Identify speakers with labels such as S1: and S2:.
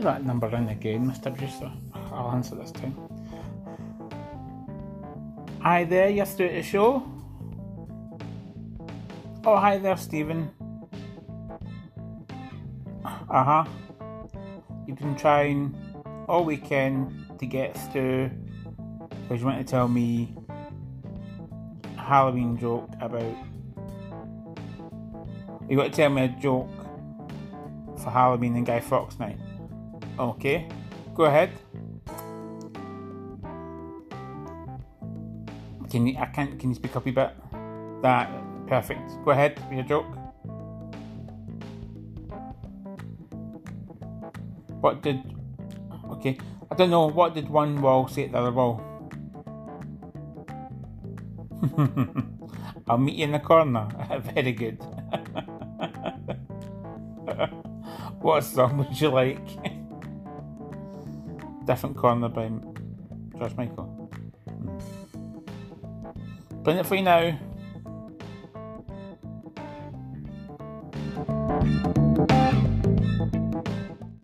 S1: That number in again, Mr. Producer. I'll answer this time. Hi there, you're through the show. Oh, hi there, Stephen. Uh huh. You've been trying all weekend to get through because you want to tell me a Halloween joke about. You want to tell me a joke for Halloween and Guy Fawkes night. Okay, go ahead. Can you? I can't. Can you speak up a bit? That perfect. Go ahead with your joke. What did? Okay, I don't know. What did one wall say to the other wall? I'll meet you in the corner. Very good. what song would you like? Different Corner by George Michael. Mm. Playing it for you now.